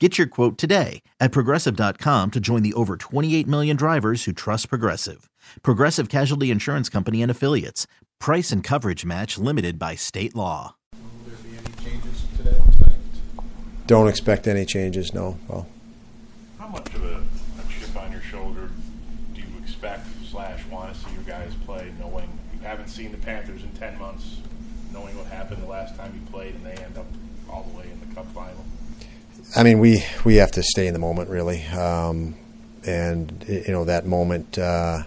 Get your quote today at progressive.com to join the over 28 million drivers who trust Progressive. Progressive Casualty Insurance Company and Affiliates. Price and coverage match limited by state law. Will there be any changes today? Don't expect any changes, no. Well, How much of a, a chip on your shoulder do you expect slash want to see your guys play, knowing you haven't seen the Panthers in ten months, knowing what happened the last time you played, and they end up all the way in the Cup final? I mean, we, we have to stay in the moment, really. Um, and, you know, that moment uh,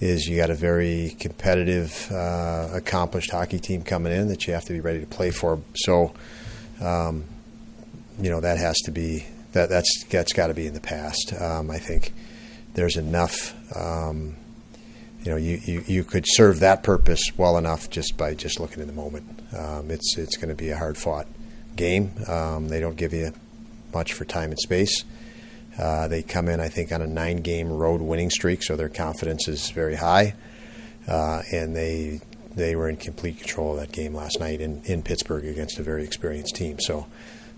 is you got a very competitive, uh, accomplished hockey team coming in that you have to be ready to play for. So, um, you know, that has to be, that, that's, that's got to be in the past. Um, I think there's enough. Um, you know, you, you, you could serve that purpose well enough just by just looking in the moment. Um, it's it's going to be a hard fought game. Um, they don't give you much for time and space. Uh, they come in, I think, on a nine game road winning streak, so their confidence is very high. Uh, and they they were in complete control of that game last night in, in Pittsburgh against a very experienced team. So,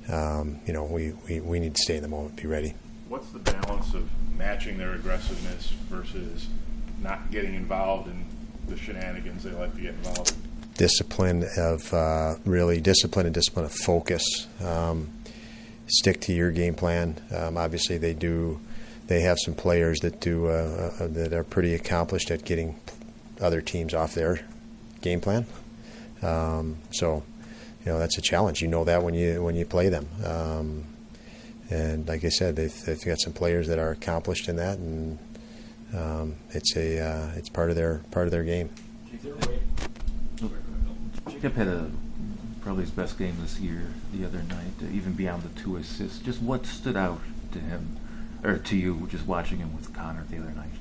um, you know, we, we, we need to stay in the moment, be ready. What's the balance of matching their aggressiveness versus not getting involved in the shenanigans they like to get involved in? discipline of uh, really discipline and discipline of focus. Um, stick to your game plan. Um, obviously, they do. They have some players that do uh, uh, that are pretty accomplished at getting other teams off their game plan. Um, so, you know that's a challenge. You know that when you when you play them. Um, and like I said, they've, they've got some players that are accomplished in that, and um, it's a uh, it's part of their part of their game. Jacob had a probably his best game this year the other night, even beyond the two assists. Just what stood out to him or to you just watching him with Connor the other night?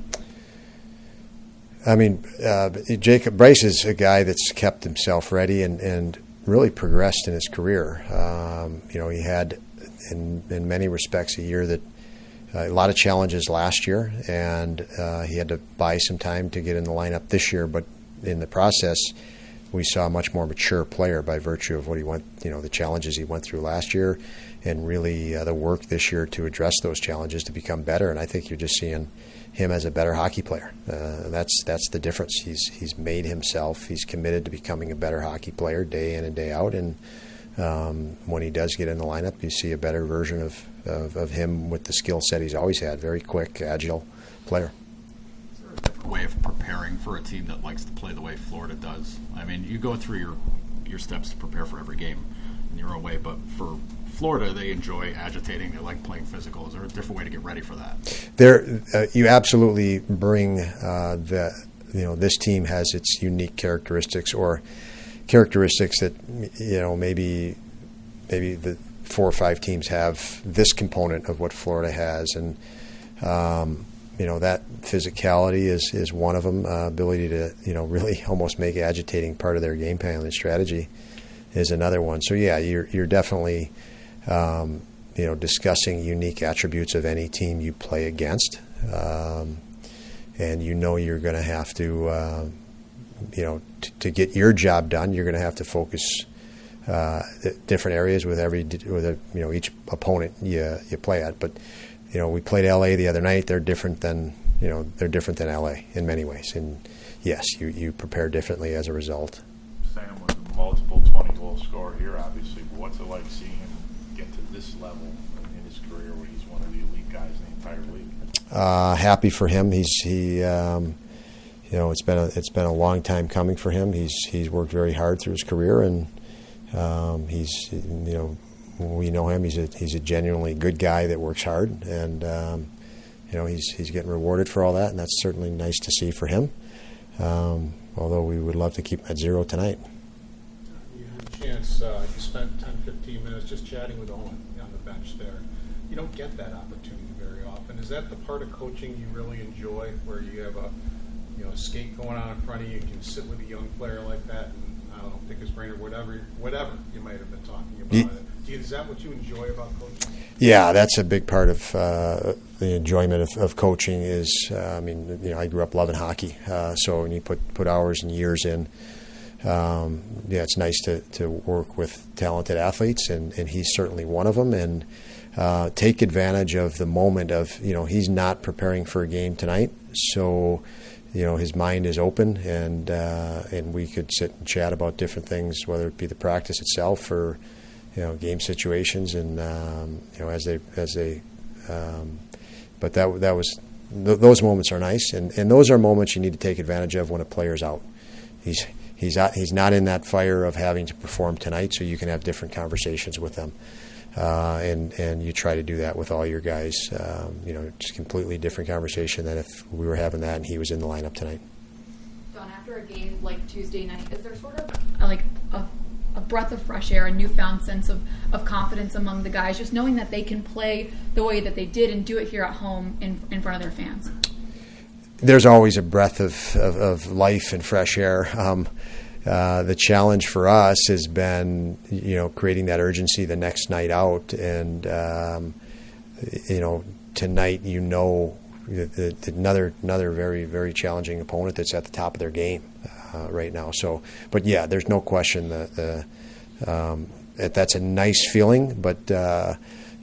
I mean, uh, Jacob Bryson is a guy that's kept himself ready and, and really progressed in his career. Um, you know, he had, in, in many respects, a year that uh, a lot of challenges last year, and uh, he had to buy some time to get in the lineup this year. But in the process, we saw a much more mature player by virtue of what he went, you know, the challenges he went through last year, and really uh, the work this year to address those challenges to become better. And I think you're just seeing him as a better hockey player. Uh, that's that's the difference. He's he's made himself. He's committed to becoming a better hockey player day in and day out. And um, when he does get in the lineup, you see a better version of, of, of him with the skill set he's always had. Very quick, agile player way of preparing for a team that likes to play the way Florida does. I mean, you go through your your steps to prepare for every game in your own way, but for Florida, they enjoy agitating. They like playing physical. Is there a different way to get ready for that? There, uh, you absolutely bring uh. You know, this team has its unique characteristics or characteristics that you know maybe maybe the four or five teams have this component of what Florida has, and um, you know that physicality is is one of them. Uh, ability to you know really almost make agitating part of their game plan and strategy is another one. So yeah, you're you're definitely um, you know discussing unique attributes of any team you play against, um, and you know you're going to have to uh, you know t- to get your job done. You're going to have to focus. Uh, different areas with every with a, you know each opponent you you play at, but you know, we played LA the other night. They're different than you know they're different than LA in many ways. And yes, you you prepare differently as a result. Sam was a multiple 20 goal scorer here, obviously. But what's it like seeing him get to this level in his career where he's one of the elite guys in the entire league? uh, happy for him. He's he. Um, you know, it's been a, it's been a long time coming for him. He's he's worked very hard through his career, and um, he's you know we know him. He's a he's a genuinely good guy that works hard, and um, you know he's he's getting rewarded for all that, and that's certainly nice to see for him. Um, although we would love to keep him at zero tonight. You had a chance, uh, you spent 10, 15 minutes just chatting with Owen on the bench there. You don't get that opportunity very often. Is that the part of coaching you really enjoy, where you have a you know a skate going on in front of you, and you can sit with a young player like that and I don't know, pick his brain or whatever, whatever you might have been talking about. Is that what you enjoy about coaching? Yeah, that's a big part of uh, the enjoyment of, of coaching. Is uh, I mean, you know, I grew up loving hockey, uh, so when you put put hours and years in, um, yeah, it's nice to, to work with talented athletes, and, and he's certainly one of them. And uh, take advantage of the moment of you know he's not preparing for a game tonight, so you know his mind is open, and uh, and we could sit and chat about different things, whether it be the practice itself or you know game situations, and um, you know as they as they. Um, but that that was th- those moments are nice, and, and those are moments you need to take advantage of when a player's out. He's he's not, he's not in that fire of having to perform tonight, so you can have different conversations with them, uh, and and you try to do that with all your guys. Um, you know, just completely different conversation than if we were having that and he was in the lineup tonight. John, after a game like Tuesday night, is there sort of like a, a breath of fresh air, a newfound sense of, of confidence among the guys, just knowing that they can play the way that they did and do it here at home in, in front of their fans? there's always a breath of, of, of life and fresh air. Um, uh, the challenge for us has been, you know, creating that urgency the next night out, and um, you know, tonight you know another another very very challenging opponent that's at the top of their game uh, right now. So, but yeah, there's no question that the um, that that's a nice feeling, but. Uh,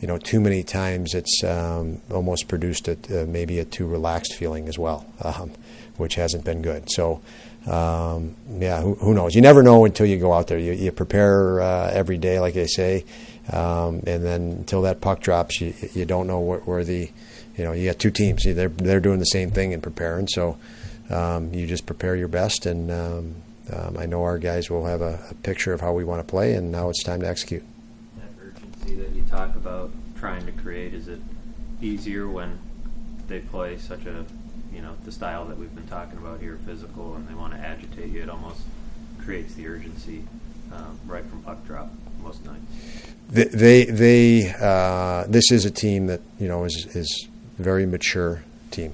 you know, too many times it's um, almost produced a, uh, maybe a too relaxed feeling as well, um, which hasn't been good. So, um, yeah, who, who, knows? You never know until you go out there. You, you prepare uh, every day, like they say, um, and then until that puck drops, you, you don't know where, where, the, you know, you got two teams. They're they're doing the same thing and preparing. So, um, you just prepare your best, and um, I know our guys will have a, a picture of how we want to play, and now it's time to execute that urgency that you talk about trying to create? Is it easier when they play such a, you know, the style that we've been talking about here, physical, and they want to agitate you? It almost creates the urgency um, right from puck drop most nights. They, they, they uh, this is a team that you know is is very mature team,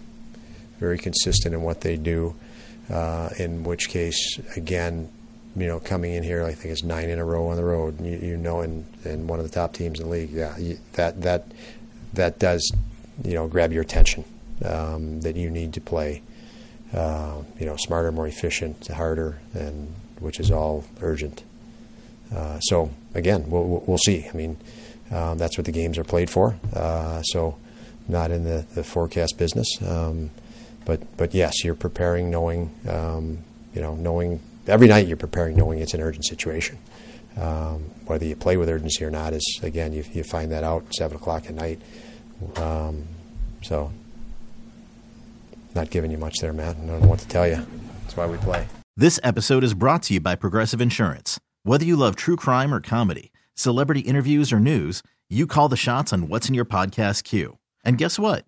very consistent in what they do. Uh, in which case, again, you know, coming in here, I think it's nine in a row on the road. You, you know, and, and one of the top teams in the league. Yeah, you, that that that does, you know, grab your attention. Um, that you need to play, uh, you know, smarter, more efficient, harder, and which is all urgent. Uh, so again, we'll, we'll see. I mean, um, that's what the games are played for. Uh, so not in the, the forecast business, um, but but yes, you're preparing, knowing, um, you know, knowing every night you're preparing knowing it's an urgent situation. Um, whether you play with urgency or not is again you, you find that out seven o'clock at night. Um, so, not giving you much there, Matt. I don't know what to tell you. That's why we play. This episode is brought to you by Progressive Insurance. Whether you love true crime or comedy, celebrity interviews or news, you call the shots on what's in your podcast queue. And guess what?